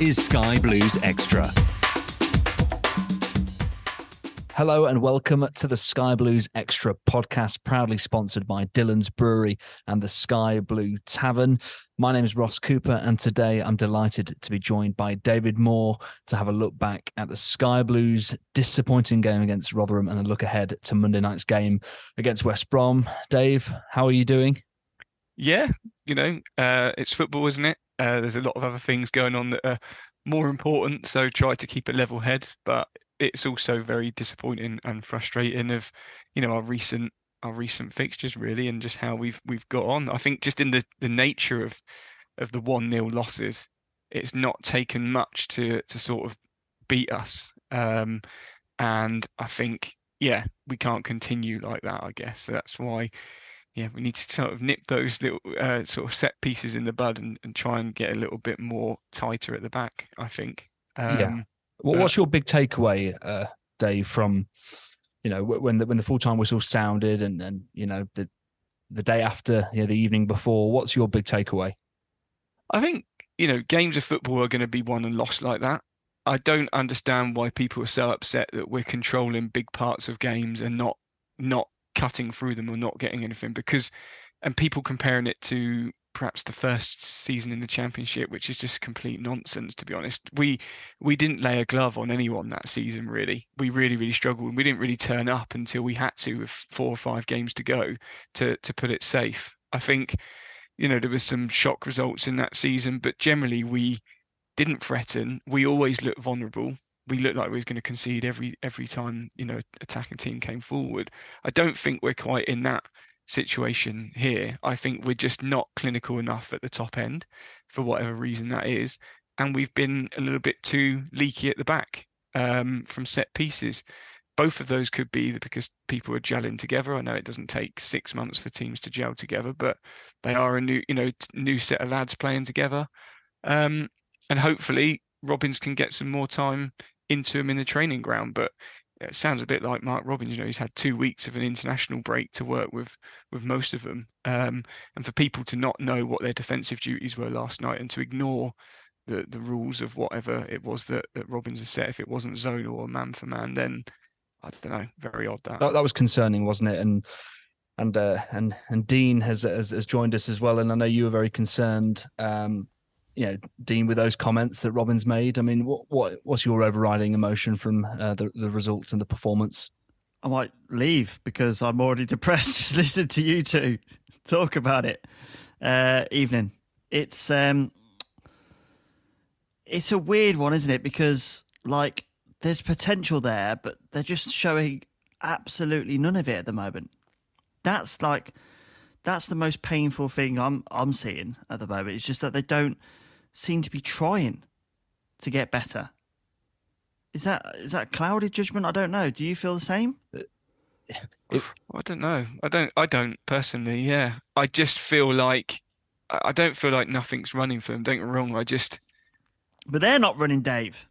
is Sky Blues Extra. Hello and welcome to the Sky Blues Extra podcast, proudly sponsored by Dhillons Brewery and the Sky Blue Tavern. My name is Ross Cooper, and today I'm delighted to be joined by David Moore to have a look back at the Sky Blues' disappointing game against Rotherham and a look ahead to Monday night's game against West Brom. Dave, how are you doing? Yeah, you know, uh, it's football, isn't it? Uh, there's a lot of other things going on that are more important, so try to keep a level head. But it's also very disappointing and frustrating of, you know, our recent our recent fixtures really, and just how we've we've got on. I think just in the the nature of of the one 0 losses, it's not taken much to to sort of beat us. Um, and I think, yeah, we can't continue like that. I guess so that's why yeah, we need to sort of nip those little uh, sort of set pieces in the bud and, and try and get a little bit more tighter at the back. I think. Um, yeah. Well, what's your big takeaway, uh, Dave, from you know when the when the full time whistle sounded and and you know the the day after, you know, the evening before? What's your big takeaway? I think you know games of football are going to be won and lost like that. I don't understand why people are so upset that we're controlling big parts of games and not not cutting through them or not getting anything because and people comparing it to perhaps the first season in the championship which is just complete nonsense to be honest. We we didn't lay a glove on anyone that season really. We really really struggled and we didn't really turn up until we had to with four or five games to go to to put it safe. I think you know there was some shock results in that season but generally we didn't threaten. We always looked vulnerable we looked like we was going to concede every every time you know attacking team came forward i don't think we're quite in that situation here. I think we're just not clinical enough at the top end for whatever reason that is. And we've been a little bit too leaky at the back um, from set pieces. Both of those could be because people are gelling together. I know it doesn't take six months for teams to gel together, but they are a new, you know, new set of lads playing together. Um, and hopefully Robins can get some more time into him in the training ground. But it sounds a bit like Mark Robins. You know, he's had two weeks of an international break to work with with most of them, um, and for people to not know what their defensive duties were last night and to ignore the the rules of whatever it was that, that Robins has set, if it wasn't zone or man for man, then I don't know, very odd that. That, that was concerning, wasn't it? And and uh, and and Dean has, has has joined us as well, and I know you were very concerned. Um, you know, Dean, with those comments that Robin's made. I mean, what what what's your overriding emotion from uh, the the results and the performance? I might leave because I'm already depressed just listen to you two talk about it. Uh, evening. It's um, it's a weird one, isn't it? Because like there's potential there, but they're just showing absolutely none of it at the moment. That's like that's the most painful thing I'm I'm seeing at the moment. It's just that they don't seem to be trying. to get better. Is that is that clouded judgment? I don't know. Do you feel the same? Uh, I don't know. I don't. I don't personally. Yeah, I just feel like I don't feel like nothing's running for them. Don't get me wrong. I just. But they're not running, Dave.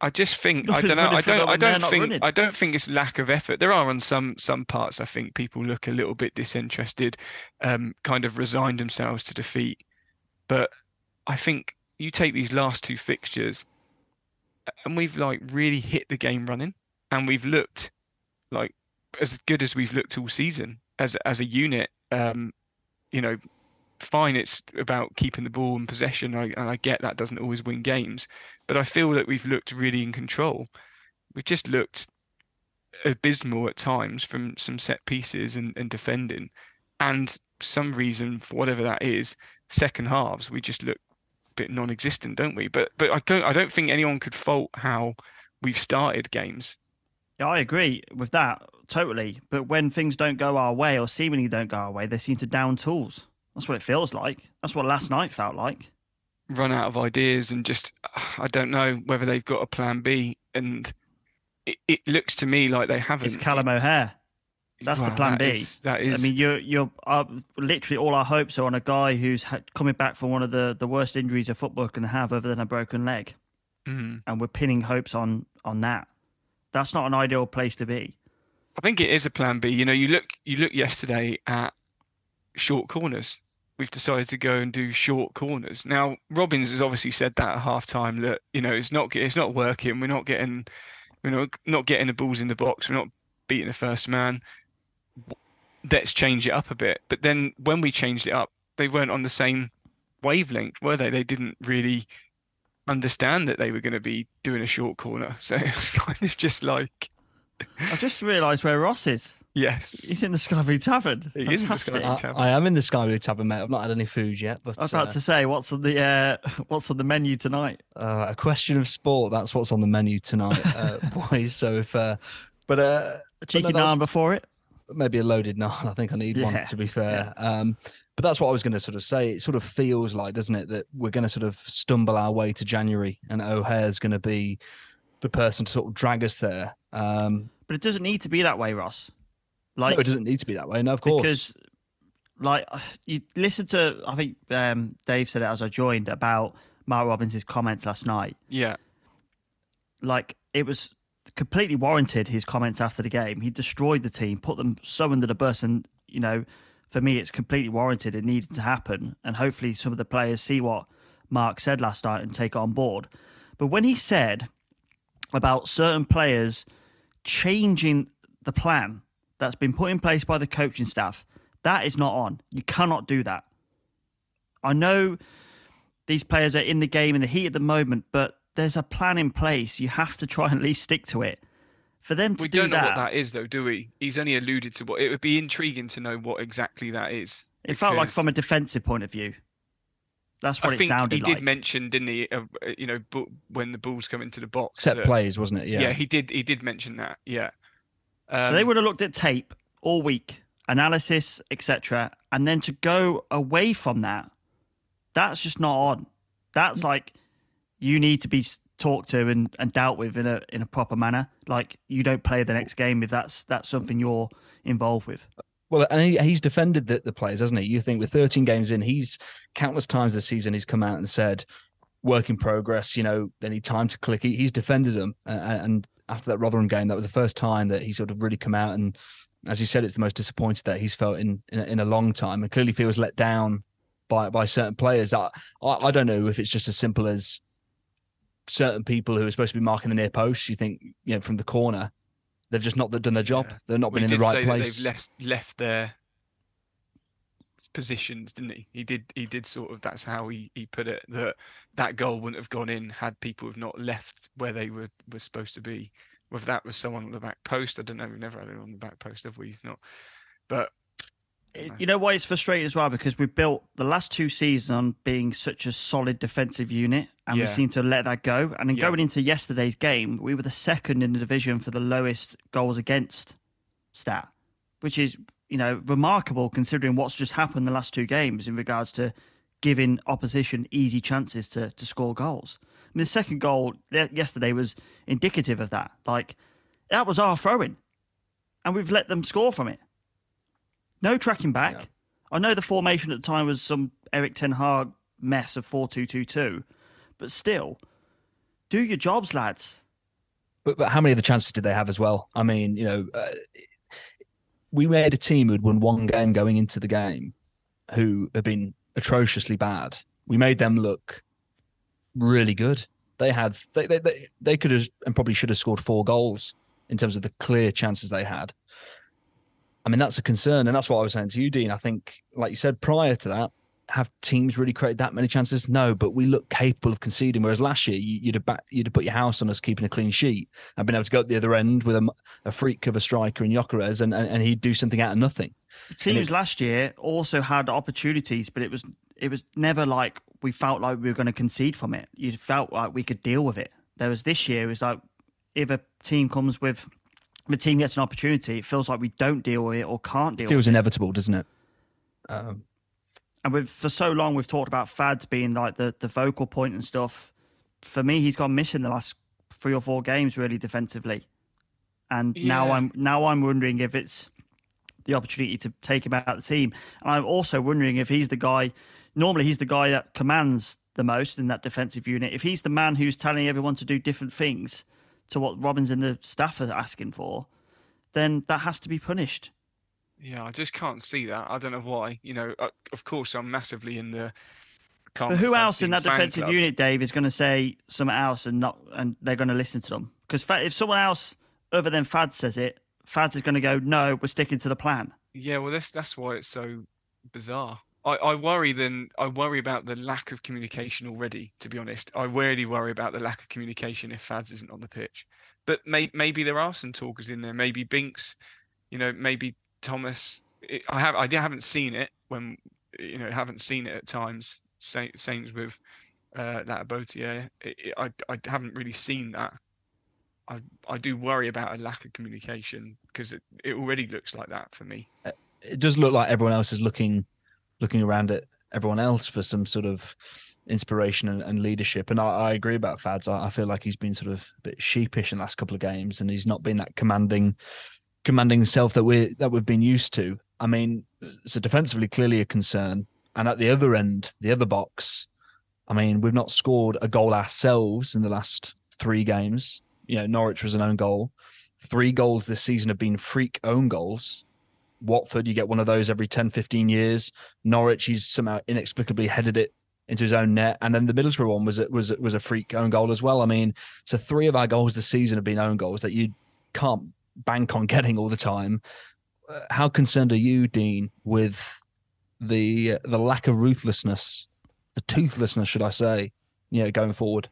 I just think I don't know. I don't. I don't think. I don't think it's lack of effort. There are on some some parts. I think people look a little bit disinterested, um, kind of resigned themselves to defeat. But I think you take these last two fixtures, and we've like really hit the game running, and we've looked like as good as we've looked all season as as a unit. Um, you know, fine, it's about keeping the ball in possession, I, and I get that doesn't always win games, but I feel that we've looked really in control. We've just looked abysmal at times from some set pieces and, and defending, and some reason for whatever that is, second halves we just look a bit non-existent, don't we? But but I don't I don't think anyone could fault how we've started games. Yeah, I agree with that totally. But when things don't go our way or seemingly don't go our way, they seem to down tools. That's what it feels like. That's what last night felt like. Run out of ideas and just, I don't know whether they've got a plan B. And it, it looks to me like they haven't. It's Callum O'Hare. That's the plan that B. Is, that is. I mean, you're you're uh, literally all our hopes are on a guy who's ha- coming back from one of the, the worst injuries a football can have, other than a broken leg, mm. and we're pinning hopes on on that. That's not an ideal place to be. I think it is a plan B. You know, you look you look yesterday at short corners. We've decided to go and do short corners. Now, Robins has obviously said that at half time that, you know, it's not it's not working. We're not getting we're not not getting the balls in the box. We're not beating the first man. Let's change it up a bit. But then when we changed it up, they weren't on the same wavelength, were they? They didn't really understand that they were going to be doing a short corner. So it was kind of just like I just realised where Ross is. Yes. He's in the Sky Blue Tavern. He is in the Sky Blue Tavern. I, I, am in the Sky Blue Tavern, mate. I've not had any food yet. But I was about uh, to say, what's on the uh, what's on the menu tonight? Uh, a question of sport. That's what's on the menu tonight, uh, boys. So if, uh, but uh, a cheeky but no, naan before it, maybe a loaded naan. I think I need Yeah. one to be fair. Um, but that's what I was going to sort of say. It sort of feels like, doesn't it, that we're going to sort of stumble our way to January, and O'Hare's going to be the person to sort of drag us there. Um, but it doesn't need to be that way, Ross. Like no, it doesn't need to be that way. No, of course. because like you listen to I think um, Dave said it as I joined about Mark Robins' comments last night. Yeah. Like it was completely warranted his comments after the game. He destroyed the team, put them so under the bus and you know, for me it's completely warranted. It needed to happen and hopefully some of the players see what Mark said last night and take it on board. But when he said about certain players changing the plan that's been put in place by the coaching staff. That is not on. You cannot do that. I know these players are in the game in the heat at the moment, but there's a plan in place. You have to try and at least stick to it. For them to we do don't know that, what that is, though, do we? He's only alluded to what it would be intriguing to know what exactly that is. it felt like from a defensive point of view. That's what I it think sounded he did mention, didn't he? Uh, uh, you know, bu- when the balls come into the box, Set that- plays, wasn't it? Yeah. Yeah, he did. He did mention that. Yeah. so they Um, would have looked at tape all week, analysis, etc., and then to go away from that, that's just not on. That's like you need to be talked to and, and dealt with in a in a proper manner. Like you don't play the next game if that's that's something you're involved with. Well, and he, he's defended the, the players, hasn't he? You think with 13 games in, he's countless times this season he's come out and said, "Work in progress." You know, they need time to click. He, he's defended them, uh, and after that Rotherham game, that was the first time that he sort of really come out and, as you said, it's the most disappointed that he's felt in in, a- in a long time, and clearly feels let down by by certain players. I, I I don't know if it's just as simple as certain people who are supposed to be marking the near post. You think, you know, from the corner. They've just not done their job. Yeah. They've not well, been in the right place. they've left left their positions, didn't he? He did. He did sort of. That's how he, he put it. That that goal wouldn't have gone in had people have not left where they were were supposed to be. Whether that was someone on the back post, I don't know. We've never had it on the back post, have we? He's not. But You know why it's frustrating as well because we've built the last two seasons on being such a solid defensive unit, and we seem to let that go. And then Yeah. going into yesterday's game, we were the second in the division for the lowest goals against stat, which is you know remarkable considering what's just happened the last two games in regards to giving opposition easy chances to to score goals. I mean, the second goal yesterday was indicative of that. Like, that was our throwing, and we've let them score from it. No tracking back. Yeah. I know the formation at the time was some Erik Ten Hag mess of 4 2 2 2, but still, do your jobs, lads. But, but how many of the chances did they have as well? I mean, you know, uh, we made a team who'd won one game going into the game who had been atrociously bad. We made them look really good. They had they they they, they could have and probably should have scored four goals in terms of the clear chances they had. I mean, that's a concern, and that's what I was saying to you, Dean. I think, like you said, prior to that, have teams really created that many chances? No, but we look capable of conceding. Whereas last year, you, would have back, you'd have put your house on us keeping a clean sheet and been able to go at the other end with a, a freak of a striker in Gyökeres, and, and, and he'd do something out of nothing. Teams last year also had opportunities, but it was it was never like we felt like we were going to concede from it. You felt like we could deal with it. There was this year, it was like if a team comes with the team gets an opportunity, it feels like we don't deal with it or can't deal. With it It feels with inevitable, doesn't it? Um, and we've for so long we've talked about Fads being like the the vocal point and stuff. For me, he's gone missing the last three or four games really defensively, and yeah. now I'm now I'm wondering if it's the opportunity to take him out of the team. And I'm also wondering if he's the guy. Normally, he's the guy that commands the most in that defensive unit. If he's the man who's telling everyone to do different things to what Robins and the staff are asking for, then that has to be punished. Yeah, I just can't see that. I don't know why. You know, uh, of course, I'm massively in the. But who else in that defensive club. unit, Dave, is going to say something else and not, and they're going to listen to them? Because if someone else other than Fad says it, Faz is going to go, no, we're sticking to the plan. Yeah, well, that's that's why it's so bizarre. I, I worry then I worry about the lack of communication already. To be honest, I really worry about the lack of communication if Fads isn't on the pitch. But may, maybe there are some talkers in there. Maybe Binks, you know, maybe Thomas. I have I haven't seen it when you know haven't seen it at times. Saints with uh, Latibeaudiere. I I haven't really seen that. I, I do worry about a lack of communication because it, it already looks like that for me. Uh, it does look like everyone else is looking looking around at everyone else for some sort of inspiration and, and leadership. And I, I, agree about Fads. I, I, feel like he's been sort of a bit sheepish in the last couple of games, and he's not been that commanding commanding self that we that we've been used to. I mean, so defensively clearly a concern, and at the other end, the other box, I mean, we've not scored a goal ourselves in the last three games you know, Norwich was an own goal. Three goals this season have been freak own goals. Watford, you get one of those every 10, 15 years. Norwich, he's somehow inexplicably headed it into his own net. And then the Middlesbrough one was was was a freak own goal as well. I mean, so three of our goals this season have been own goals that you can't bank on getting all the time. Uh, how concerned are you, Dean, with the the lack of ruthlessness, the toothlessness, should I say, you know, going forward?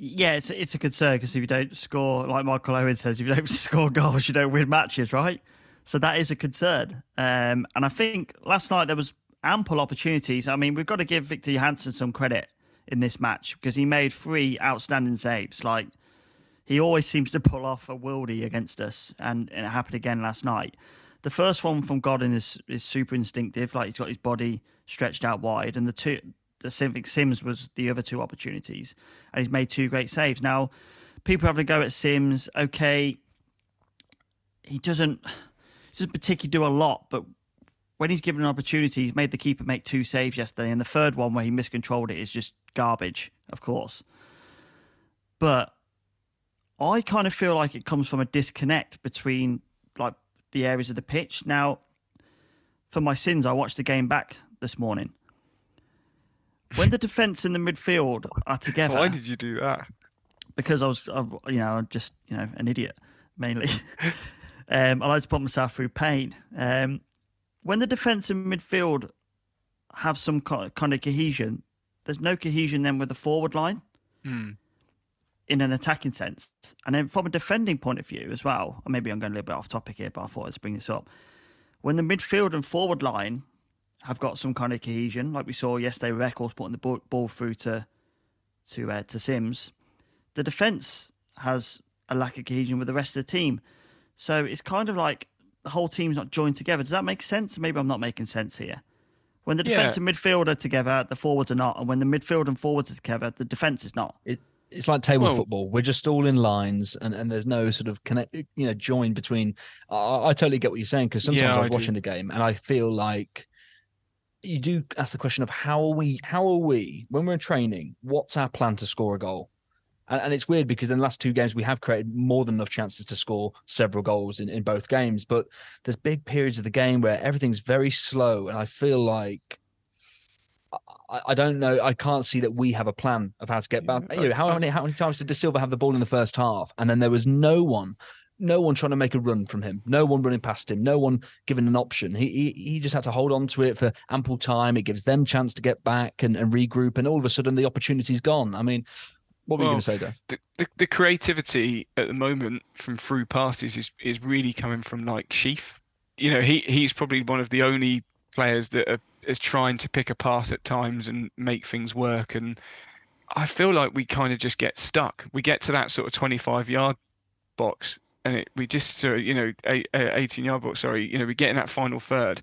yeah, it's it's a concern because if you don't score, like Michael Owen says, if you don't score goals, you don't win matches, right? So that is a concern. Um, and I think last night there was ample opportunities. I mean, we've got to give Viktor Johansson some credit in this match because he made three outstanding saves. Like he always seems to pull off a worldie against us, and, and it happened again last night. The first one from Godden is is super instinctive. Like he's got his body stretched out wide, and the two the Civic Simms was the other two opportunities, and he's made two great saves. Now, people have to go at Simms. Okay, he doesn't doesn't particularly do a lot, but when he's given an opportunity, he's made the keeper make two saves yesterday, and the third one where he miscontrolled it is just garbage, of course. But I kind of feel like it comes from a disconnect between like the areas of the pitch. Now, for my sins, I watched the game back this morning when the defence and the midfield are together. Why did you do that? Because I was, I, you know, just you know, an idiot mainly. um, I like to put myself through pain. Um, when the defence and midfield have some kind of cohesion, there's no cohesion then with the forward line. Hmm. In an attacking sense, and then from a defending point of view as well, maybe I'm going a little bit off topic here, but I thought I'd bring this up. When the midfield and forward line have got some kind of cohesion, like we saw yesterday with Eccles putting the ball, ball through to to uh, to Simms. The defence has a lack of cohesion with the rest of the team, so it's kind of like the whole team's not joined together. Does that make sense? Maybe I'm not making sense here. When the defence yeah. and midfield are together, the forwards are not, and when the midfield and forwards are together, the defence is not. It, it's like table well, football. We're just all in lines, and, and there's no sort of connect, you know, join between. I, I totally get what you're saying because sometimes yeah, I was I watching the game and I feel like you do ask the question of how are we? How are we when we're in training? What's our plan to score a goal? And, and it's weird because in the last two games we have created more than enough chances to score several goals in, in both games, but there's big periods of the game where everything's very slow, and I feel like I, I, don't know. I can't see that we have a plan of how to get back. How many how many times did Dasilva have the ball in the first half, and then there was no one, no one trying to make a run from him, no one running past him, no one giving an option. He he, he just had to hold on to it for ample time. It gives them chance to get back and, and regroup, and all of a sudden the opportunity's gone. I mean. What were well, you going to say, Dave? The, the, the, creativity at the moment from through passes is, is really coming from like Sheaf. You know, he he's probably one of the only players that are is trying to pick a pass at times and make things work. And I feel like we kind of just get stuck. We get to that sort of 25 yard box and it, we just, uh, you know, 18 yard box, sorry, you know, we get in that final third,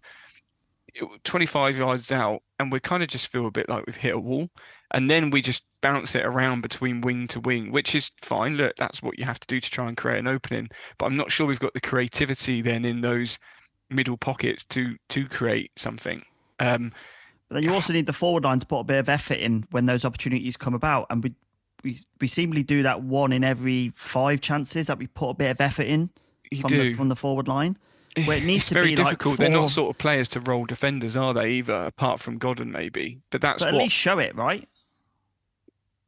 25 yards out, and we kind of just feel a bit like we've hit a wall. And then we just bounce it around between wing to wing, which is fine. Look, that's what you have to do to try and create an opening. But I'm not sure we've got the creativity then in those middle pockets to to create something. Um, but then you also need the forward line to put a bit of effort in when those opportunities come about, and we we we seemingly do that one in every five chances that we put a bit of effort in from the, from the forward line. Where it needs it's to very be difficult. Like four... They're not sort of players to roll defenders, are they? Either apart from Godden, maybe. But that's but at what... least show it, right?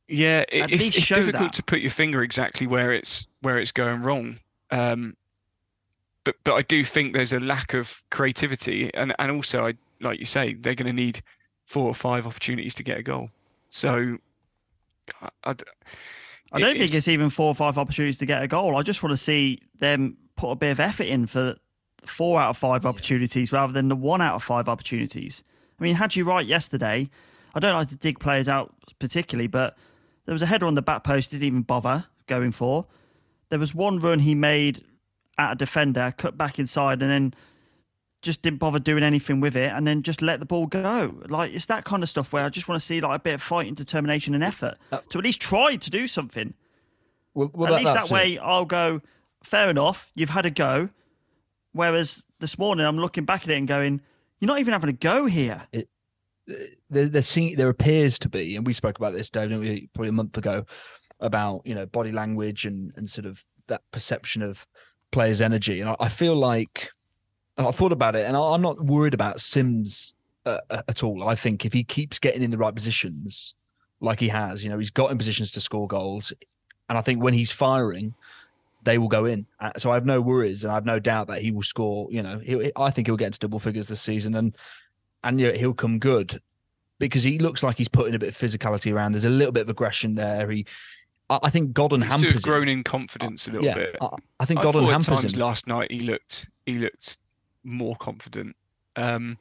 Yeah, it, it's, it's difficult that. to put your finger exactly where it's where it's going wrong. Um, but but I do think there's a lack of creativity, and and also I like you say, they're going to need four or five opportunities to get a goal. So, I, I, I don't think it's even four or five opportunities to get a goal. I just want to see them put a bit of effort in for four out of five opportunities rather than the one out of five opportunities. I mean, had you right yesterday, I don't like to dig players out particularly, but there was a header on the back post, didn't even bother going for. There was one run he made at a defender, cut back inside, and then just didn't bother doing anything with it and then just let the ball go. Like it's that kind of stuff where I just want to see like a bit of fighting, determination, and effort uh, to at least try to do something. Well, well at that, least that way, it. I'll go. Fair enough, you've had a go. Whereas this morning, I'm looking back at it and going, "You're not even having a go here." It, there, there, seem, there appears to be, and we spoke about this, Dave, we, probably a month ago, about you know body language and and sort of that perception of players' energy, and I, I feel like I thought about it, and I'm not worried about Simms uh, uh, at all. I think if he keeps getting in the right positions, like he has, you know, he's got in positions to score goals, and I think when he's firing, they will go in. Uh, so I have no worries, and I have no doubt that he will score. You know, he, I think he'll get into double figures this season, and and you know, he'll come good because he looks like he's putting a bit of physicality around. There's a little bit of aggression there. He I think Godden He's hampers. grown in confidence a little yeah, bit. I, I think Godden I hampers times him. Last night he looked he looked more confident. Um,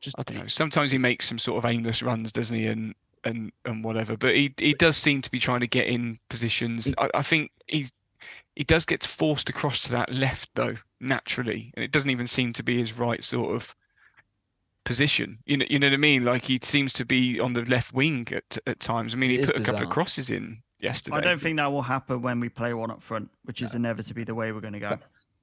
just I don't know. Sometimes he makes some sort of aimless runs, doesn't he? And and and whatever. But he he does seem to be trying to get in positions. I, I think he he does get forced across to that left though naturally, and it doesn't even seem to be his right sort of position. You know, you know what I mean? Like he seems to be on the left wing at at times. I mean, he put a couple of crosses in yesterday. I don't think that will happen when we play one up front, which is inevitably the way we're going to go.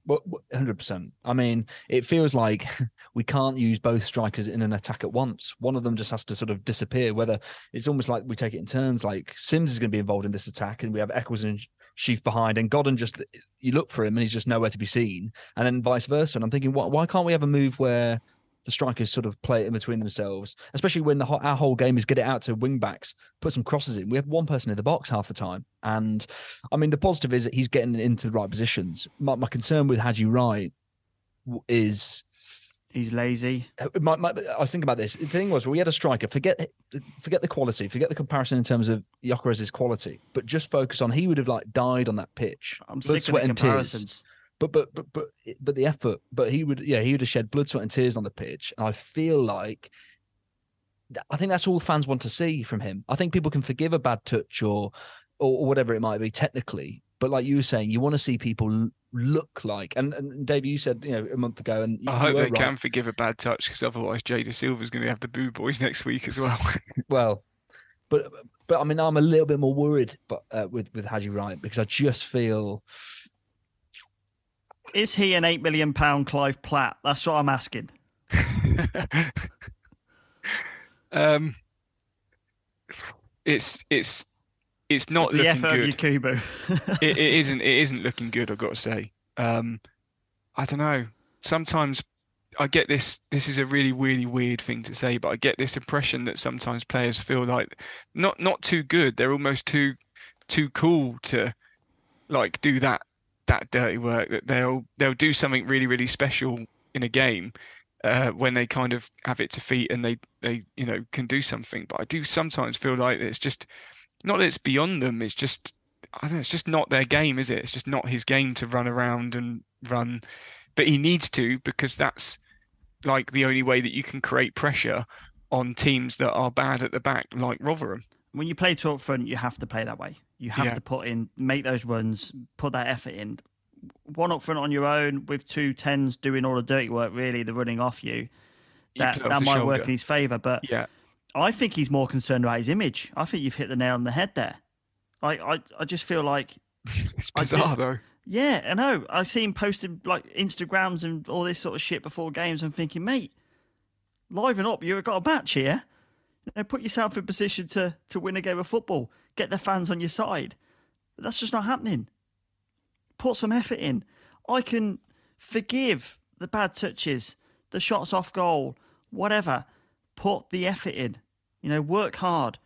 Well, hundred percent. I mean, it feels like we can't use both strikers in an attack at once. One of them just has to sort of disappear. Whether it's almost like we take it in turns. Like Simms is going to be involved in this attack, and we have Eccles and Sheaf behind, and Godden just you look for him and he's just nowhere to be seen, and then vice versa. And I'm thinking, why, why can't we have a move where the strikers sort of play it in between themselves, especially when the our whole game is get it out to wing backs, put some crosses in. We have one person in the box half the time, and I mean the positive is that he's getting into the right positions. My, my concern with Haji Wright is he's lazy. Uh, my, my, I was thinking about this. The thing was, we had a striker. Forget forget the quality. Forget the comparison in terms of Gyökeres's quality, but just focus on he would have like died on that pitch. I'm Blood, sick of the comparisons. Tears but but but but but the effort. But he would yeah he would have shed blood, sweat, and tears on the pitch. And I feel like I think that's all fans want to see from him. I think people can forgive a bad touch or or, whatever it might be technically, but like you were saying, you want to see people look like. And, and Dave, you said you know a month ago, and I hope they right. can forgive a bad touch because otherwise Jay Dasilva's going to have the boo boys next week as well. well, but but I mean, I'm a little bit more worried, but uh, with with Haji Wright because I just feel. Is he an eight million pound Clive Platt? That's what I'm asking. um, it's it's it's not the looking good. Kubu. it, it isn't. It isn't looking good. I've got to say. Um, I don't know. Sometimes I get this. This is a really, really weird thing to say, but I get this impression that sometimes players feel like not not too good. They're almost too too cool to like do that that dirty work. That they'll they'll do something really, really special in a game uh, when they kind of have it to feet and they they you know can do something. But I do sometimes feel like it's just not that it's beyond them. It's just I don't know. It's just not their game, is it? It's just not his game to run around and run. But he needs to because that's like the only way that you can create pressure on teams that are bad at the back, like Rotherham. When you play top front, you have to play that way. You have yeah. to put in, make those runs, put that effort in. One up front on your own with two tens doing all the dirty work, really, the running off you. That that might shoulder. work in his favour, but yeah, I think he's more concerned about his image. I think you've hit the nail on the head there. I I, I just feel like it's bizarre though. Yeah, I know. I see him posting like Instagrams and all this sort of shit before games. I'm thinking, mate, liven up. You've got a match here. You know, put yourself in position to to win a game of football. Get the fans on your side. But that's just not happening. Put some effort in. I can forgive the bad touches, the shots off goal, whatever put the effort in. You know, work hard.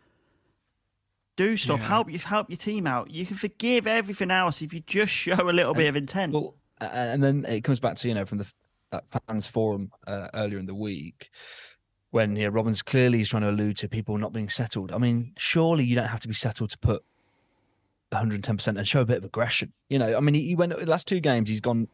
Do stuff. Yeah. Help you help your team out. You can forgive everything else if you just show a little and, bit of intent. Well, and then it comes back to you know from the that fans forum uh, earlier in the week when yeah, Robins clearly is trying to allude to people not being settled. I mean, surely you don't have to be settled to put 110% and show a bit of aggression. You know, I mean, he, he went the last two games, he's gone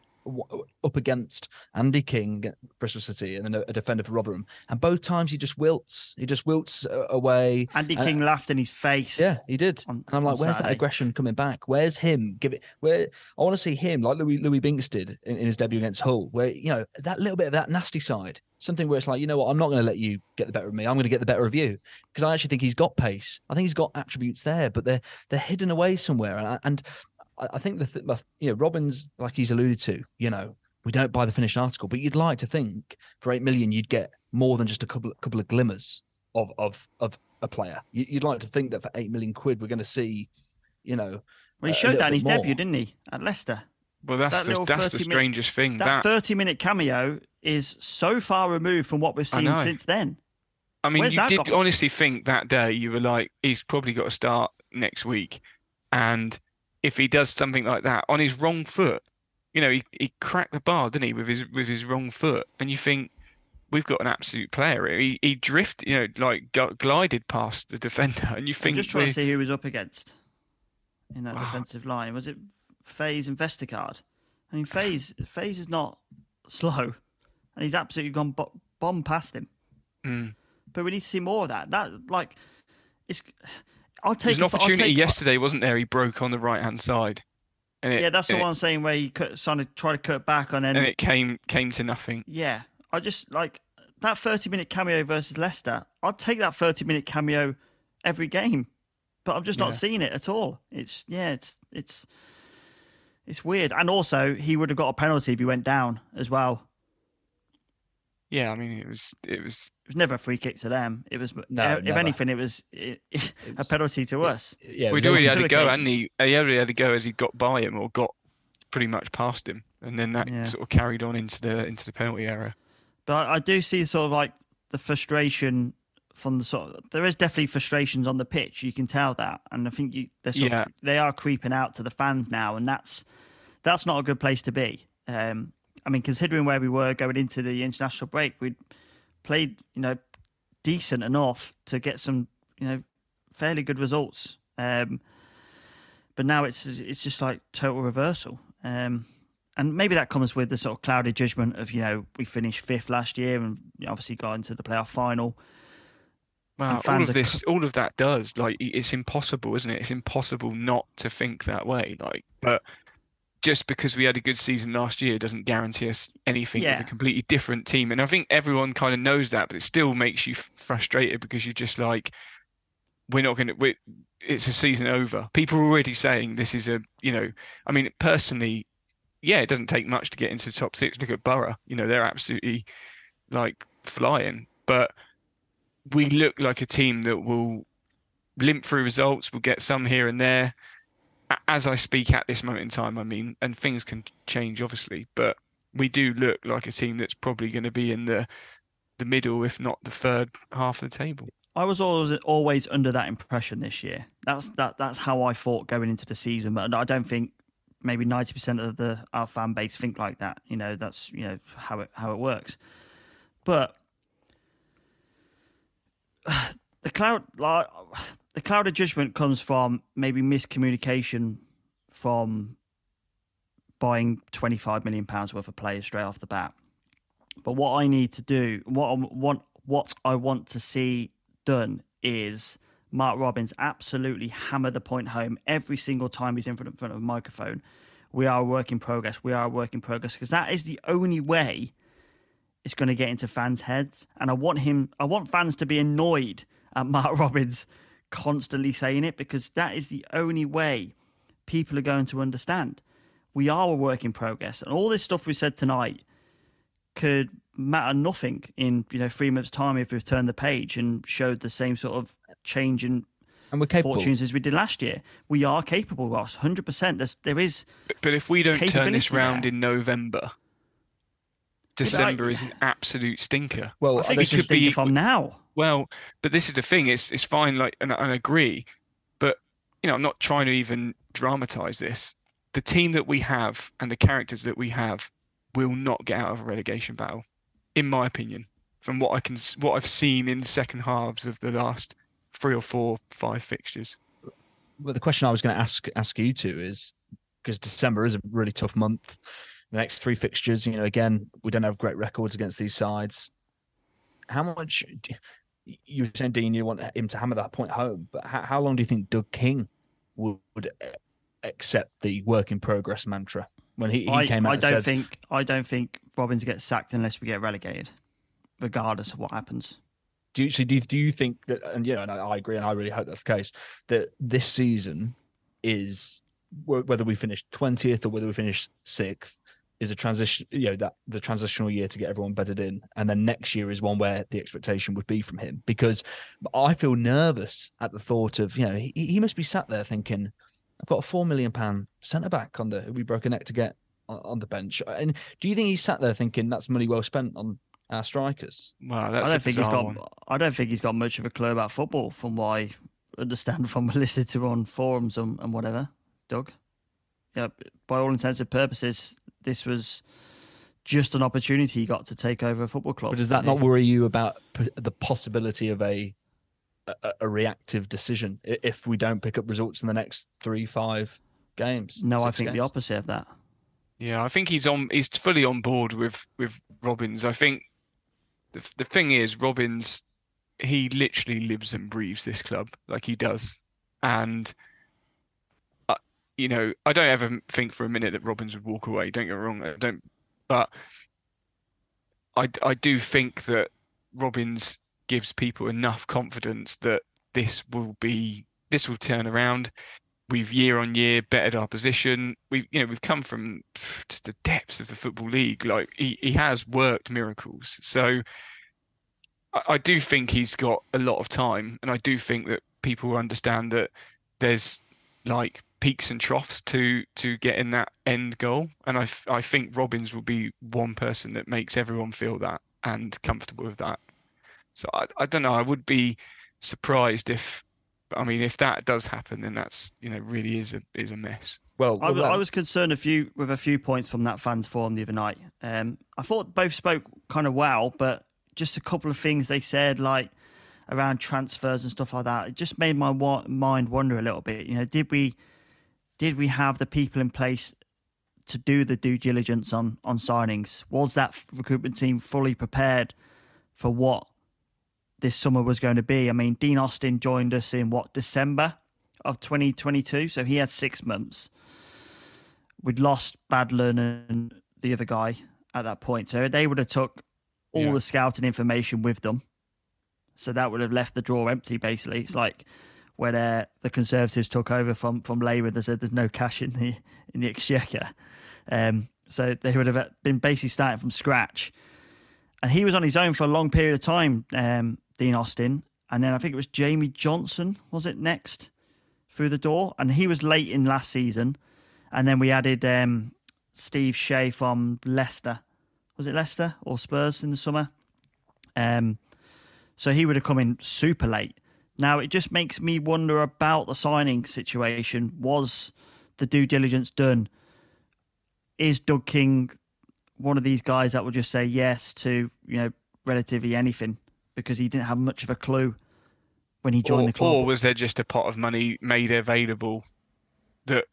up against Andy King, Bristol City, and then a, defender for Rotherham. And both times he just wilts. He just wilts uh, away. Andy and, King laughed in his face. Yeah, he did. On, and I'm like, where's Saturday. that aggression coming back? Where's him? Give it. Where I want to see him, like Luis Luis Binks did in, in his debut against Hull, where you know that little bit of that nasty side. Something where it's like, you know what, I'm not going to let you get the better of me. I'm going to get the better of you because I actually think he's got pace. I think he's got attributes there, but they're they're hidden away somewhere. And, and I think the you know Robins, like he's alluded to, you know, we don't buy the finished article, but you'd like to think for eight million you'd get more than just a couple couple of glimmers of of of a player. You'd like to think that for eight million quid we're going to see, you know. Well, he showed that in his more. debut, didn't he, at Leicester? Well, that's that the, that's the strangest minute, thing. That, that thirty-minute cameo is so far removed from what we've seen since then. I mean, Where's you did honestly think that day you were like, he's probably got to start next week, and if he does something like that on his wrong foot, you know, he, he cracked the bar, didn't he, with his with his wrong foot? And you think we've got an absolute player. He he drifted, you know, like glided past the defender, and you think I'm just trying to see who he was up against in that oh. defensive line. Was it Faes and Vestergaard? I mean, Faes Faes is not slow, and he's absolutely gone bomb past him. Mm. But we need to see more of that. That like it's. I'll take an opportunity take, yesterday, wasn't there? He broke on the right hand side. It, yeah, that's the one I'm saying where he cut, to try to cut back on, and it came came to nothing. Yeah, I just like that 30 minute cameo versus Leicester. I'd take that 30 minute cameo every game, but I'm just not yeah. seeing it at all. It's yeah, it's it's it's weird. And also, he would have got a penalty if he went down as well. Yeah, I mean, it was it was it was never a free kick to them. It was no, if never. anything, it was, it, it a penalty to us. Yeah, we'd already had a go, hadn't he? He already had a go as he got by him or got pretty much past him, and then that yeah. sort of carried on into the into the penalty area. But I do see sort of like the frustration from the sort. Of, there is definitely frustrations on the pitch. You can tell that, and I think you they're sort yeah. of, they are creeping out to the fans now, and that's that's not a good place to be. Um, I mean, considering where we were going into the international break, we'd played, you know, decent enough to get some, you know, fairly good results. Um, but now it's it's just like total reversal. Um, and maybe that comes with the sort of cloudy judgment of you know we finished fifth last year and obviously got into the playoff final. Wow, all of this, all of that does like it's impossible, isn't it? It's impossible not to think that way. Like, but just because we had a good season last year doesn't guarantee us anything Yeah. with a completely different team. And I think everyone kind of knows that, but it still makes you frustrated because you're just like, we're not going to. It's a season over. People are already saying this is a. You know, I mean, personally, yeah, it doesn't take much to get into the top six. Look at Boro. You know, they're absolutely like flying, but we look like a team that will limp through results. We'll get some here and there. As I speak at this moment in time, I mean, and things can change obviously, but we do look like a team that's probably going to be in the the middle, if not the third half of the table. I was always always under that impression this year. That's that that's how I thought going into the season, but I don't think maybe ninety percent of the our fan base think like that. You know, that's you know how it how it works. But the cloud like the cloud of judgment comes from maybe miscommunication from buying twenty five million pounds worth of players straight off the bat. But what I need to do, what I want, what I want to see done is Mark Robins absolutely hammer the point home every single time he's in front, in front of a microphone. We are a work in progress. We are a work in progress because that is the only way it's going to get into fans' heads. And I want him, I want fans to be annoyed at Mark Robins constantly saying it because that is the only way people are going to understand. We are a work in progress, and all this stuff we said tonight could matter nothing in you know three months' time if we've turned the page and showed the same sort of change in and we're capable. fortunes as we did last year. We are capable, Ross, hundred percent. There's. But, but if we don't turn this round there. in November, December is an absolute stinker. Well, I think we it's a could be- from now. Well, but this is the thing. It's it's fine. Like, and, I- and I agree. But you know, I'm not trying to even dramatize this. The team that we have and the characters that we have will not get out of a relegation battle, in my opinion. From what I can, what I've seen in the second halves of the last three or four, five fixtures. Well, the question I was going to ask ask you to is because December is a really tough month. The next three fixtures, you know, again, we don't have great records against these sides. How much you- were saying, Dean, you want him to hammer that point home, but how, how long do you think Doug King would, would accept the work in progress mantra when he, he I, came out I don't said, think I don't think Robins gets sacked unless we get relegated, regardless of what happens. do you, so do, do you think that, and you know, and I, I agree, and I really hope that's the case, that this season is whether we finish 20th or whether we finish sixth is a transition, you know, that the transitional year to get everyone bedded in. And then next year is one where the expectation would be from him because I feel nervous at the thought of, you know, he, he must be sat there thinking, I've got a four million pound centre back on the, who we broke a neck to get on, on the bench. And do you think he's sat there thinking that's money well spent on our strikers? Wow, that's I a don't think he's bizarre got. one. I don't think he's got much of a clue about football, from what I understand from listening to on forums and, and whatever. Doug, yeah, by all intents and purposes, this was just an opportunity he got to take over a football club. But does that not worry you about p- the possibility of a, a a reactive decision if we don't pick up results in the next three, five games? No, I six think the opposite of that. Yeah, I think he's on. He's fully on board with with Robins. I think the the thing is, Robins, he literally lives and breathes this club like he does, and you know, I don't ever think for a minute that Robins would walk away. Don't get wrong, I don't. But I I do think that Robins gives people enough confidence that this will be this will turn around we've year on year bettered our position. We've you know we've come from just the depths of the football league. Like he, he has worked miracles. So I, I do think he's got a lot of time, and I do think that people understand that there's like peaks and troughs to to get in that end goal. And I I think Robins will be one person that makes everyone feel that and comfortable with that. So I I don't know. I would be surprised if I mean, if that does happen, then that's you know really is a is a mess. Well, I, well, I was concerned a few with a few points from that fans forum the other night. Um, I thought both spoke kind of well, but just a couple of things they said, like around transfers and stuff like that, it just made my wa- mind wander a little bit. You know, did we did we have the people in place to do the due diligence on on signings? Was that recruitment team fully prepared for what this summer was going to be? I mean, Dean Austin joined us in what December of 2022, so he had six months we'd lost Badlan and the other guy at that point, so they would have took all Yeah. the scouting information with them. So that would have left the drawer empty. Basically, it's like when uh, the Conservatives took over from from Labour. They said there's no cash in the in the exchequer, um, so they would have been basically starting from scratch. And he was on his own for a long period of time, um, Dean Austin, and then I think it was Jamie Johnson was it next through the door, and he was late in last season, and then we added um, Steve Shea from Leicester. Was it Leicester or Spurs in the summer? Um, so he would have come in super late. Now it just makes me wonder about the signing situation. Was the due diligence done? Is Doug King one of these guys that will just say yes to you know relatively anything because he didn't have much of a clue when he joined or, the club? or was there just a pot of money made available that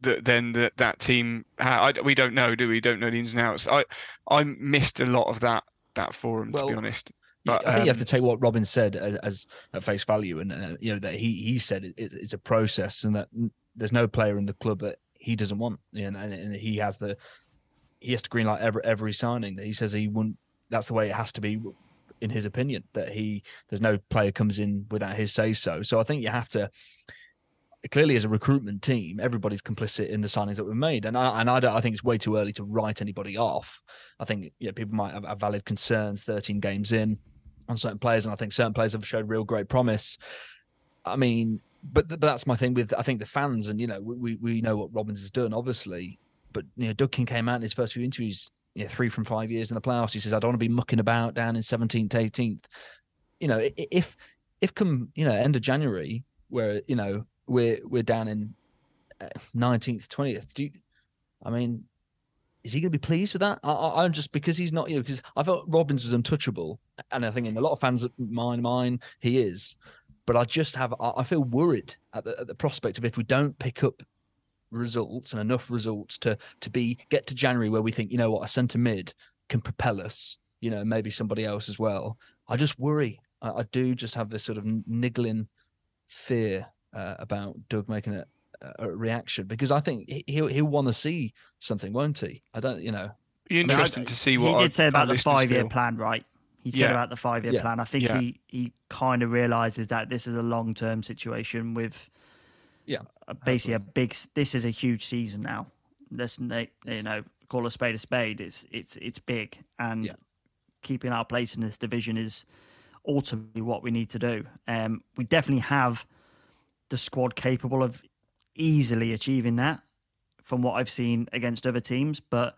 that then that that team? I, we don't know, do we? Don't know the ins and outs. I I missed a lot of that that forum to be honest. But I think you have to um, take what Robin said as, as at face value, and uh, you know that he he said it, it, it's a process, and that there's no player in the club that he doesn't want, you know, and, and he has the he has to greenlight every every signing that he says he wouldn't. That's the way it has to be, in his opinion. That he there's no player comes in without his say so. So I think you have to clearly as a recruitment team, everybody's complicit in the signings that were made, and I and I, don't, I think it's way too early to write anybody off. I think you know, people might have, have valid concerns 13 games in on certain players, and I think certain players have showed real great promise. I mean, but, but that's my thing with I think the fans, and you know, we we know what Robins has done, obviously, but you know, Doug King came out in his first few interviews, you know, three from five years in the playoffs. He says, "I don't want to be mucking about down in 17th, 18th." You know, if if come you know end of January, where you know we're we're down in uh, 19th, 20th, do you, I mean, is he going to be pleased with that? I, I'm just because he's not, you know, because I thought Robins was untouchable, and I think in a lot of fans of mine, mine, he is. But I just have, I, I feel worried at the, at the prospect of if we don't pick up results and enough results to to be get to January where we think, you know what, a centre mid can propel us, you know, maybe somebody else as well. I just worry. I, I do just have this sort of niggling fear uh, about Doug making a, a reaction because I think he- he'll he'll want to see something, won't he? I don't, you know. be interesting to see what he did say about the five year plan, right? He said Yeah. about the five year Yeah. plan. I think Yeah. he he kind of realizes that this is a long term situation with Yeah, a, basically a big. This is a huge season now. Let's you know call a spade a spade. It's it's it's big, and Yeah. keeping our place in this division is ultimately what we need to do. Um, we definitely have the squad capable of easily achieving that from what I've seen against other teams, but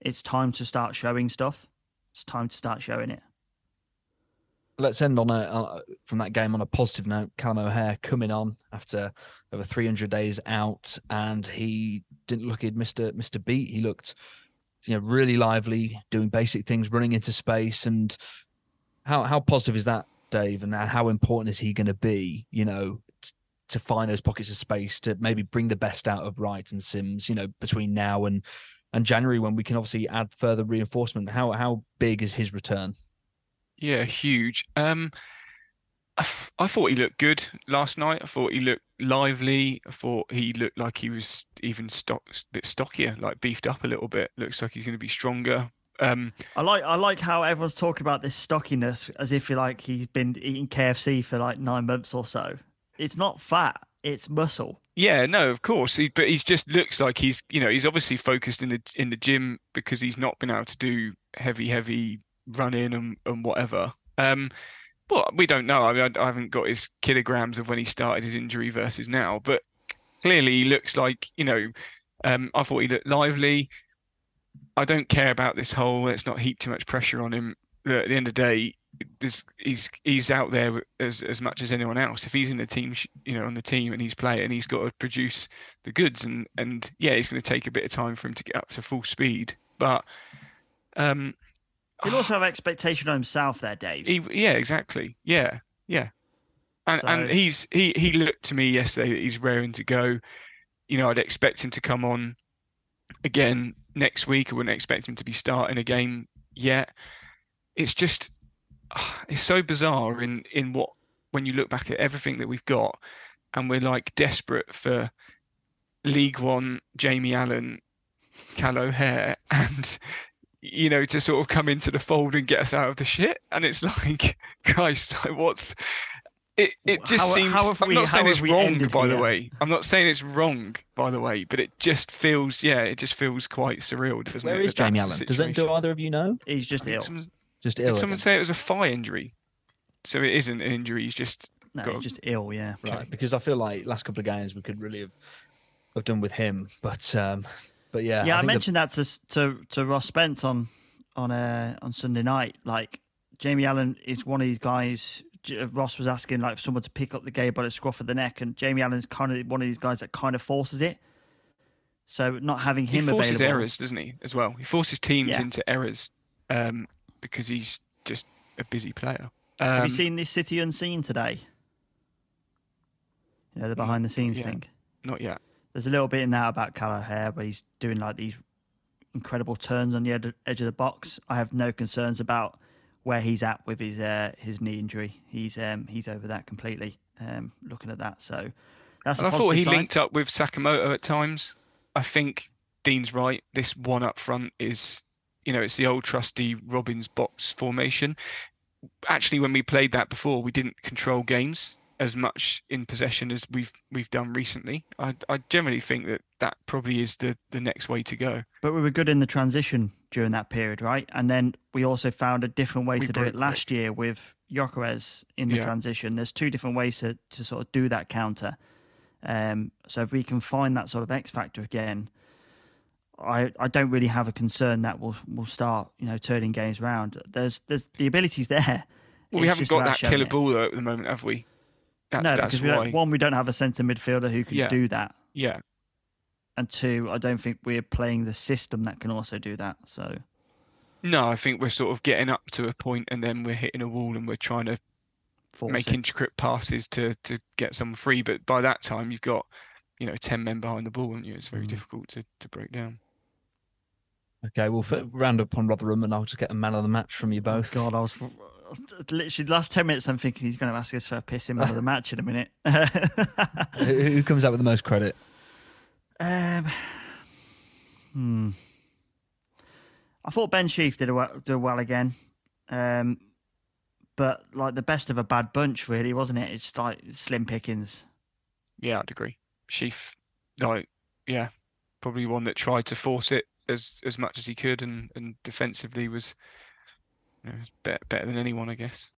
it's time to start showing stuff. It's time to start showing it. let's end on a uh, from that game on a positive note. Callum O'Hare coming on after over 300 days out, and he didn't look he'd missed missed a beat. He looked, you know, really lively, doing basic things, running into space. And how how positive is that, Dave? And how important is he going to be? You know. T- To find those pockets of space to maybe bring the best out of Wright and Simms, you know, between now and and January when we can obviously add further reinforcement. How how big is his return? Yeah, huge. Um, I, I thought he looked good last night. I thought he looked lively. I thought he looked like he was even stock, a bit stockier, like beefed up a little bit. Looks like he's going to be stronger. Um, I like I like how everyone's talking about this stockiness as if you like he's been eating KFC for like nine months or so. It's not fat; it's muscle. Yeah, no, of course. He, but he just looks like he's, you know, he's obviously focused in the in the gym because he's not been able to do heavy, heavy running and and whatever. Um, but we don't know. I mean, I, I haven't got his kilograms of when he started his injury versus now, but clearly he looks like, you know, um, I thought he looked lively. I don't care about this whole let's not heap too much pressure on him. At the end of the day, he's he's out there as as much as anyone else. If he's in the team, you know, on the team and he's playing, and he's got to produce the goods. And and yeah, it's going to take a bit of time for him to get up to full speed. But um, He'll also have expectation on himself there, Dave. he, yeah, exactly. Yeah, yeah. And and he's he he looked to me yesterday that he's raring to go. You know, I'd expect him to come on again next week. I wouldn't expect him to be starting a game yet. It's just it's so bizarre in in what when you look back at everything that we've got, and we're like desperate for League One Jamie Allen Cal O'Hare and you know to sort of come into the fold and get us out of the shit. And it's like, Christ, like what's it? It just How- seems. how have I'm we- not saying how it's have we wrong, ended by the way. I'm not saying it's wrong, by the way. But it just feels, yeah, it just feels quite surreal, doesn't Where it? is that Jamie Allen? Does it, do either of you know? He's just I think ill. someone- Just Did someone again? say it was a thigh injury? So it isn't an injury. He's just No, got he's just ill. Yeah. right? Because I feel like last couple of games we could really have, have done with him, but um, but yeah, yeah, I, think the- mentioned that to to to Ross Spence on on uh, on Sunday night. Like Jamie Allen is one of these guys. Uh, Ross was asking like for someone to pick up the game by the scruff of the neck, and Jamie Allen's kind of one of these guys that kind of forces it. So not having he him forces available, errors, doesn't he? As well, he forces teams Yeah. into errors um, because he's just a busy player. Have Um, you seen this City Unseen today? You know the behind the scenes thing. Not yet. There's a little bit in that about Callagher where he's doing like these incredible turns on the ed- edge of the box. I have no concerns about where he's at with his uh, his knee injury. He's um, he's over that completely. Um, looking at that, so that's. I thought he sign. linked up with Sakamoto at times. I think Dean's right. This one up front is, you know, it's the old trusty Robins box formation. Actually, when we played that before, we didn't control games as much in possession as we've we've done recently. I I generally think that that probably is the the next way to go. But we were good in the transition during that period, right? And then we also found a different way We to do it last year with Gyökeres in the Yeah. transition. There's two different ways to, to sort of do that counter. Um, so if we can find that sort of X factor again, I, I don't really have a concern that we'll we'll start you know turning games around. There's there's the abilities there. Well, we haven't got that killer ball though at the moment, have we? That's, no, that's because we why. one we don't have a centre midfielder who can Yeah. do that, Yeah, and two I don't think we're playing the system that can also do that. So no, I think we're sort of getting up to a point and then we're hitting a wall and we're trying to force make it. intricate passes to to get some free. But by that time, you've got you know ten men behind the ball, and you? It's very Mm. difficult to to break down. Okay, we'll f- round up on Rotherham, and I'll just get a man of the match from you both. God, I was, I was literally the last ten minutes. I'm thinking he's going to ask us for a piss him out of the match in a minute. who, who comes out with the most credit? um, hmm. I thought Ben Sheaf did a well, did well again, um, but like the best of a bad bunch, really, wasn't it? It's like slim pickings. Yeah, I'd agree. Sheaf, like yeah, probably one that tried to force it as as much as he could, and and defensively was you know, better, better than anyone, I guess.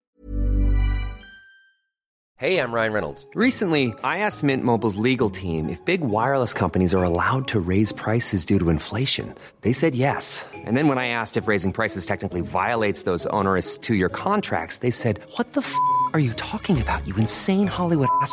Hey, I'm Ryan Reynolds. Recently, I asked Mint Mobile's legal team if big wireless companies are allowed to raise prices due to inflation. They said yes. And then when I asked if raising prices technically violates those onerous two year contracts, they said, What the f are you talking about, you insane Hollywood ass?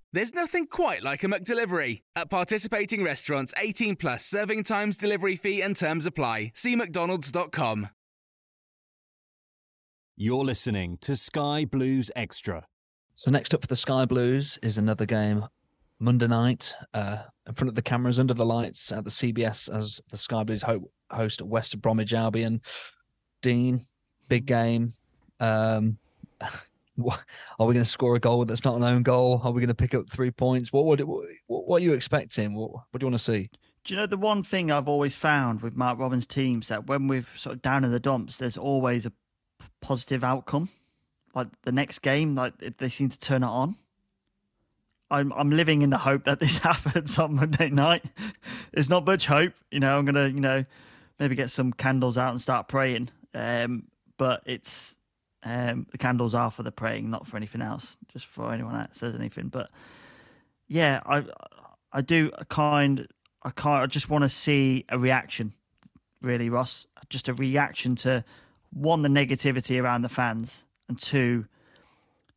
There's nothing quite like a McDelivery. At participating restaurants, 18 plus serving times, delivery fee, and terms apply. See McDonald's.com. You're listening to Sky Blues Extra. So next up for the Sky Blues is another game Monday night uh, in front of the cameras under the lights at the CBS as the Sky Blues ho- host West Bromwich Albion. Dean, big game. Um, what, are we going to score a goal that's not an own goal? Are we going to pick up three points? What would what, what are you expecting? What, what do you want to see? Do you know the one thing I've always found with Mark Robins' teams that when we're sort of down in the dumps, there's always a positive outcome. Like the next game, like they seem to turn it on. I'm I'm living in the hope that this happens on Monday night. There's not much hope, you know. I'm gonna, you know, maybe get some candles out and start praying. Um, but it's um, the candles are for the praying, not for anything else. Just for anyone that says anything, but yeah, I I do a kind I kind I just want to see a reaction, really, Ross. Just a reaction to one the negativity around the fans, and two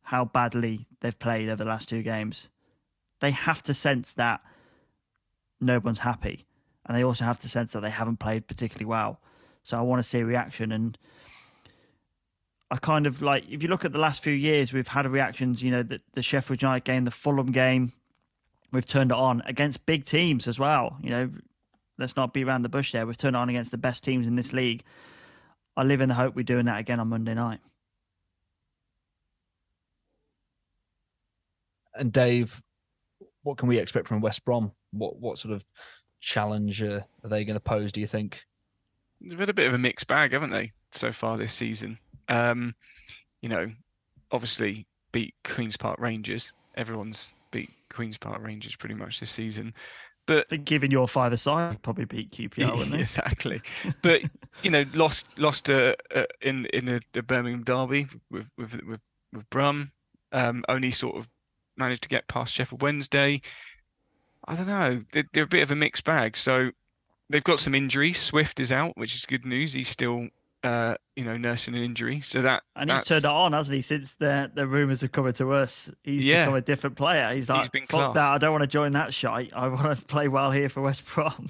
how badly they've played over the last two games. They have to sense that no one's happy, and they also have to sense that they haven't played particularly well. So I want to see a reaction. And I kind of like, if you look at the last few years, we've had reactions, you know, the, the Sheffield United game, the Fulham game, we've turned it on against big teams as well. You know, let's not be around the bush there. We've turned it on against the best teams in this league. I live in the hope we're doing that again on Monday night. And Dave, what can we expect from West Brom? What what sort of challenge uh, are they going to pose? Do you think? They've had a bit of a mixed bag, haven't they, so far this season? Um, you know, obviously beat Queens Park Rangers. Everyone's beat Queens Park Rangers pretty much this season. But given your five aside, probably beat QPR, wouldn't they? exactly. But you know, lost lost uh, uh, in in the, the, Birmingham derby with with with, with Brum. Um, only sort of managed to get past Sheffield Wednesday. I don't know. They're, they're, a bit of a mixed bag. So they've got some injuries. Swift is out, which is good news. He's still, uh, you know, nursing an injury. So that and he's turned it on, hasn't he? Since the the rumours have come to us, he's yeah. become a different player. He's like, he's fuck that. I don't want to join that shite. I want to play well here for West Brom.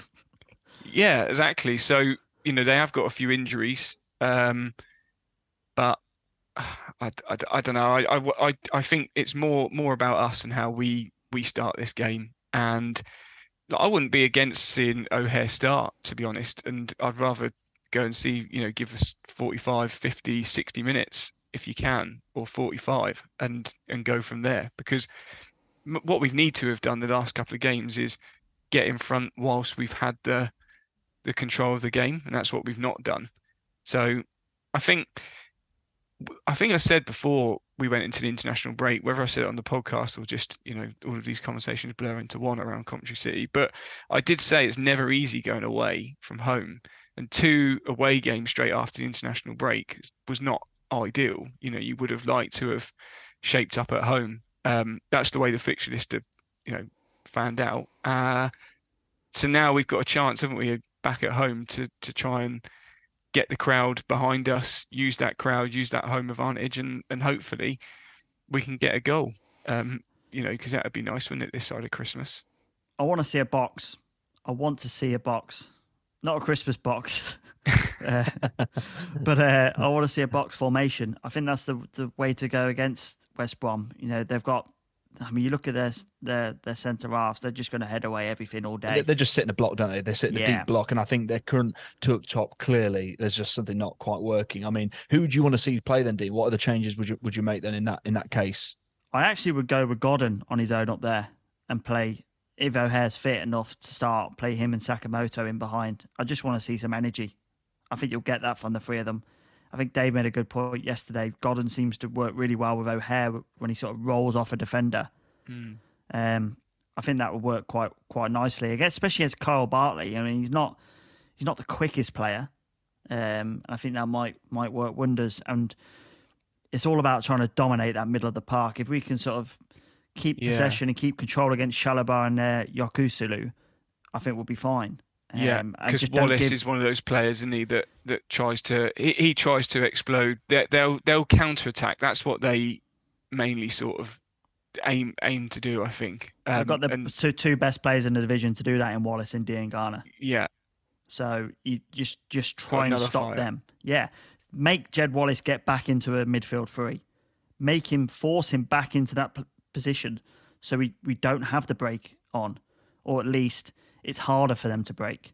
yeah, exactly. So you know they have got a few injuries, um, but I, I, I don't know. I, I, I think it's more more about us and how we we start this game. And I wouldn't be against seeing O'Hare start, to be honest. And I'd rather go and see, you know, give us 45, 50, 60 minutes if you can, or 45, and and go from there. Because what we need to have done the last couple of games is get in front whilst we've had the the control of the game, and that's what we've not done. So I think I think I said before we went into the international break, whether I said it on the podcast or just, you know, all of these conversations blur into one around Coventry City. But I did say it's never easy going away from home. And two away games straight after the international break was not ideal. You know, you would have liked to have shaped up at home. Um, that's the way the fixture list, you know, found out. Uh, so now we've got a chance, haven't we, back at home to to try and get the crowd behind us, use that crowd, use that home advantage, and and hopefully we can get a goal. Um, you know, because that would be nice, wouldn't it, this side of Christmas? I want to see a box. I want to see a box, not a Christmas box, uh, but uh, I want to see a box formation. I think that's the the way to go against West Brom. You know, they've got I mean, you look at their their their centre halves; they're just going to head away everything all day. They're just sitting a block, don't they? They're sitting yeah. a deep block, and I think their current two up top clearly there's just something not quite working. I mean, who do you want to see play then, Dean? What are the changes would you would you make then in that in that case? I actually would go with Godden on his own up there and play if O'Hare's fit enough to start. Play him and Sakamoto in behind. I just want to see some energy. I think you'll get that from the three of them. I think Dave made a good point yesterday. Godden seems to work really well with O'Hare when he sort of rolls off a defender. Mm. Um, I think that would work quite quite nicely, again, especially as Kyle Bartley. I mean, he's not he's not the quickest player, um, I think that might might work wonders. And it's all about trying to dominate that middle of the park. If we can sort of keep yeah. possession and keep control against Shalabar and uh, Yokuşlu, I think we'll be fine. Yeah, because um, Wallace give... is one of those players, isn't he? That that tries to he, he tries to explode. They, they'll they'll counter attack. That's what they mainly sort of aim aim to do. I think um, have got the and, two two best players in the division to do that in Wallace and Diangana. Yeah. So you just just try and stop fire. them. Yeah, make Jed Wallace get back into a midfield three. Make him force him back into that position, so we we don't have the break on, or at least it's harder for them to break.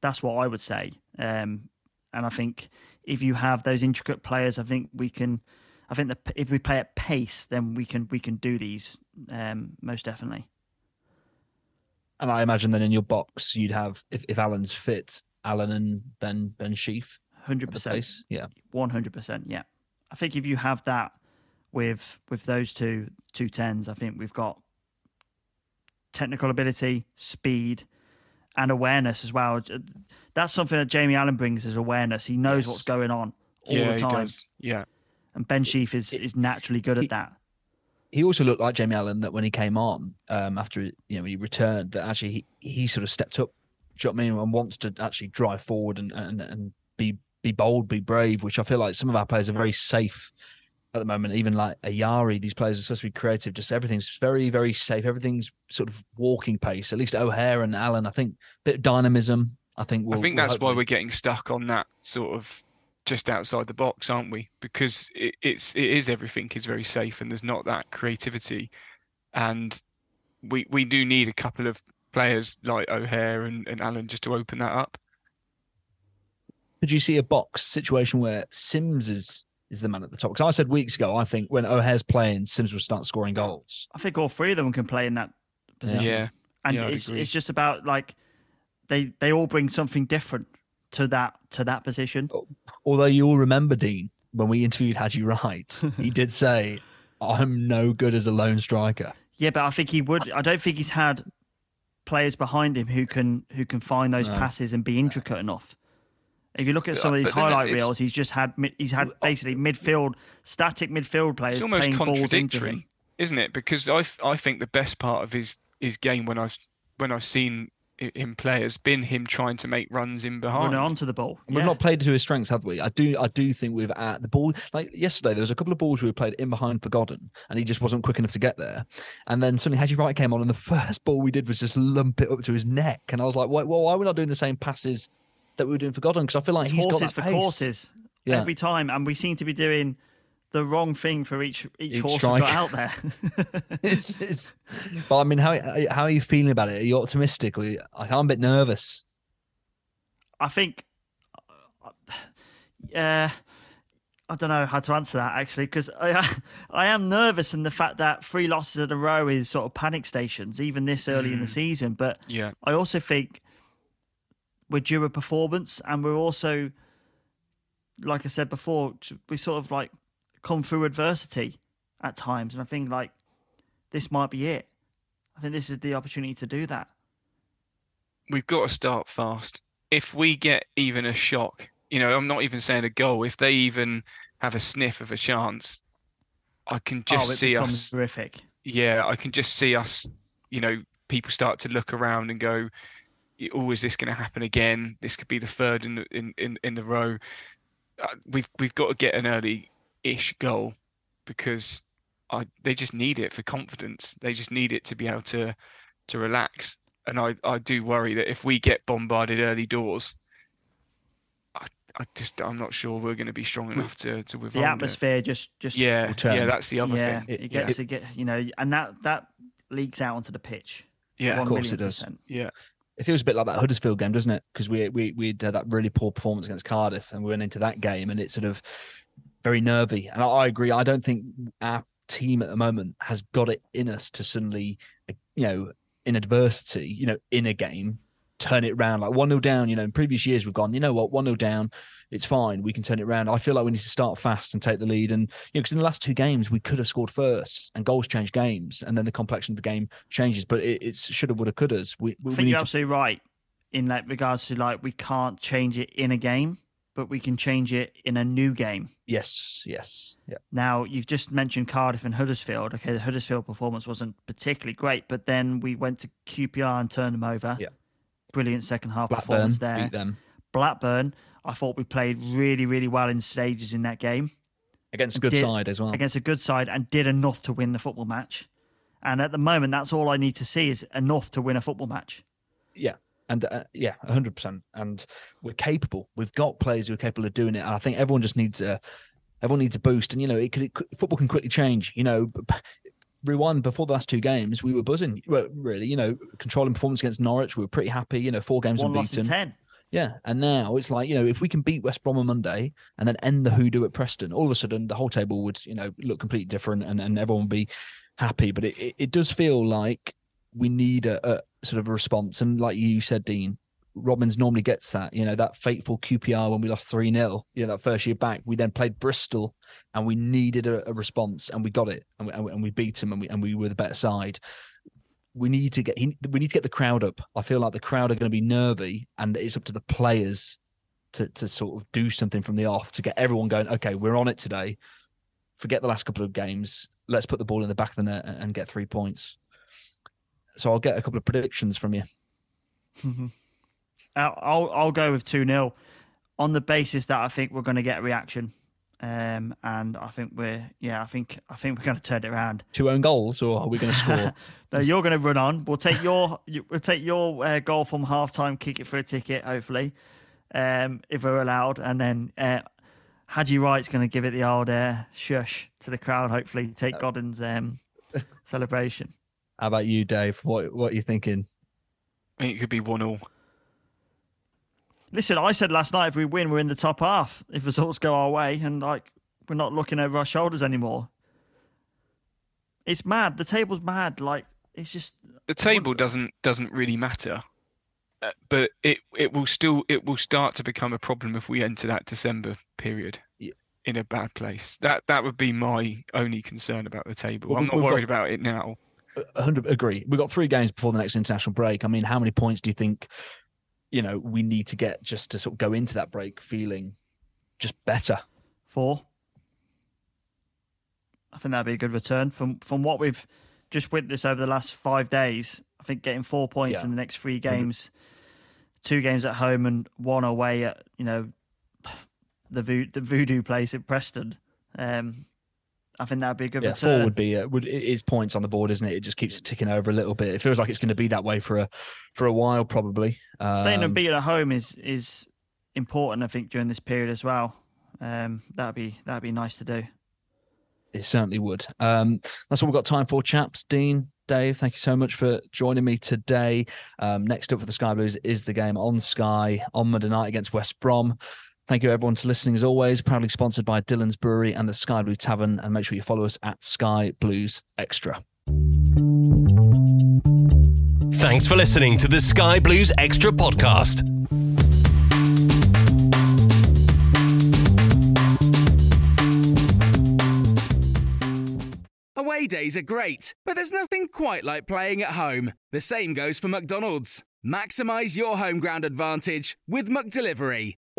That's what I would say. Um, and I think if you have those intricate players, I think we can. I think that if we play at pace, then we can we can do these um, most definitely. And I imagine then in your box you'd have if, if Allen's fit, Allen and Ben Ben Sheaf. Hundred percent. Yeah. One hundred percent. Yeah. I think if you have that with with those two two tens, I think we've got technical ability, speed, and awareness as well. That's something that Jamie Allen brings is awareness. He knows yes. what's going on all yeah, the time. Yeah. And Ben Sheaf is, is naturally good at that. He also looked like Jamie Allen that when he came on um, after you know he returned that actually he, he sort of stepped up. Do you know what I mean? And wants to actually drive forward and, and and be be bold, be brave. Which I feel like some of our players are very safe at the moment. Even like Ayari, these players are supposed to be creative. Just everything's very, very safe. Everything's sort of walking pace. At least O'Hare and Allen, I think, bit of dynamism, I think we'll, I think we'll that's why we're getting stuck on that sort of just outside the box, aren't we? Because it, it's it is everything is very safe and there's not that creativity, and we we do need a couple of players like O'Hare and, and Allen just to open that up. Could you see a box situation where Simms is is the man at the top? Because I said weeks ago, I think when O'Hare's playing, Simms will start scoring goals. I think all three of them can play in that position. Yeah. and Yeah, it's it's just about like they they all bring something different to that to that position. Oh, although you all remember Dean when we interviewed Haji Wright, he did say, "I'm no good as a lone striker." Yeah, but I think he would. I don't think he's had players behind him who can who can find those No. passes and be intricate enough. If you look at some of these highlight reels, he's just had he's had basically midfield static midfield players It's almost playing balls into him. contradictory, isn't it? Because I I think the best part of his his game when I've when I've seen him play has been him trying to make runs in behind. running onto the ball. And We've not played to his strengths, have we? I do. I do think we've at the ball. Like yesterday, there was a couple of balls we played in behind for Godden, and he just wasn't quick enough to get there. And then suddenly Haji Wright came on, and the first ball we did was just lump it up to his neck. And I was like, "Why? Well, why are we not doing the same passes that we were doing for Godden?" Because I feel like It's he's got horses that for pace. courses Yeah. every time, and we seem to be doing the wrong thing for each each, Each horse we've got out there. it's, it's, but I mean, how how are you feeling about it? Are you optimistic? Or you, I'm a bit nervous. I think, yeah, I don't know how to answer that actually because I I am nervous in the fact that three losses in a row is sort of panic stations even this early in the Mm. season. But Yeah. I also think we're due a performance, and we're also, like I said before, we sort of like come through adversity at times, and I think like this might be it. I think this is the opportunity to do that. we've got to start fast. If we get even a shock, you know, I'm not even saying a goal. If they even have a sniff of a chance, I can oh, just oh, see us. horrific. Yeah, I can just see us. You know, people start to look around and go, "Oh, is this going to happen again? This could be the third in the in in, in the row." Uh, we've we've got to get an early-ish goal because I they just need it for confidence. They just need it to be able to to relax. And I, I do worry that if we get bombarded early doors, I, I just I'm not sure we're going to be strong enough to to withhold the it. atmosphere just just Yeah, turn. yeah, that's the other yeah, thing. it gets to get you know, and that that leaks out onto the pitch. Yeah, One of course million it does. percent. Yeah, It feels a bit like that Huddersfield game, doesn't it? Because we we we had that really poor performance against Cardiff, and we went into that game, and it's sort of very nervy. And I, I agree. I don't think our team at the moment has got it in us to suddenly, uh, you know, in adversity, you know, in a game, turn it around. Like one 0 down. You know, in previous years we've gone, you know what, one 0 down, it's fine. We can turn it around. I feel like we need to start fast and take the lead. And you know, because in the last two games we could have scored first, and goals change games, and then the complexion of the game changes. But it, it's shoulda, woulda, couldas. We, I we think need you're to absolutely right in like regards to like we can't change it in a game, but we can change it in a new game. Yes, yes, yeah. Now you've just mentioned Cardiff and Huddersfield. Okay, the Huddersfield performance wasn't particularly great, but then we went to QPR and turned them over. Yeah. Brilliant second half Blackburn performance there. beat them Blackburn, I thought we played really, really well in stages in that game. against a good Did- side as well. Against a good side and did enough to win the football match. And at the moment, that's all I need to see is enough to win a football match. Yeah. And uh, yeah, hundred percent. And we're capable. We've got players who are capable of doing it. And I think everyone just needs a, everyone needs a boost. And you know, it could, it football can quickly change. You know, rewind before the last two games, we were buzzing. Well, really, you know, controlling performance against Norwich, we were pretty happy. You know, four games One unbeaten. 10. Yeah, and now it's like you know, if we can beat West Brom on Monday and then end the hoodoo at Preston, all of a sudden the whole table would you know look completely different, and, and everyone would be happy. But it, it, it does feel like we need a, a sort of a response, and like you said, Dean, Robins normally gets that. You know that fateful QPR when we lost three 0 You know that first year back, we then played Bristol, and we needed a, a response, and we got it, and we, and we, and we beat them, and we and we were the better side we need to get we need to get the crowd up. I feel like the crowd are going to be nervy, and it's up to the players to to sort of do something from the off to get everyone going. Okay, we're on it today. Forget the last couple of games. Let's put the ball in the back of the net and, get three points. So I'll get a couple of predictions from you. Mm-hmm. I'll, I'll I'll go with 2 0 on the basis that I think we're going to get a reaction. Um, and I think we're yeah, I think I think we're going to turn it around. Two own goals, or are we going to score? no, you're going to run on. We'll take your we'll take your uh, goal from half time, kick it for a ticket, hopefully, um, if we're allowed, and then uh, Haji Wright's going to give it the old uh, shush to the crowd. Hopefully, take Godden's um, celebration. How about you, Dave? What what are you thinking? I think it could be one all. Listen, I said last night if we win, we're in the top half. If results go our way, and like we're not looking over our shoulders anymore. It's mad. The table's mad. Like it's just the table doesn't doesn't really matter, uh, but it it will still it will start to become a problem if we enter that December period yeah. in a bad place. That that would be my only concern about the table. Well, I'm not worried got, about it now. 100 agree. We've got three games before the next international break. I mean, how many points do you think you know we need to get just to sort of go into that break feeling just better. Four. I think that'd be a good return from from what we've just witnessed over the last five days. I think getting four points yeah. in the next three games, two games at home and one away at you know the vo- the voodoo place at Preston. Um, I think that'd be a good yeah, return. Four would be uh, would it is points on the board, isn't it? It just keeps ticking over a little bit. It feels like it's going to be that way for a for a while, probably. Um, Staying unbeaten at home is is important, I think, during this period as well. Um, that'd be that'd be nice to do. It certainly would. Um, that's all we've got time for, chaps. Dean, Dave, thank you so much for joining me today. Um, next up for the Sky Blues is the game on Sky on Monday night against West Brom. Thank you, everyone, for listening. As always, proudly sponsored by Dhillons Brewery and the Sky Blue Tavern. And make sure you follow us at Sky Blues Extra. Thanks for listening to the Sky Blues Extra podcast. Away days are great, but there's nothing quite like playing at home. The same goes for McDonald's. Maximize your home ground advantage with McDelivery.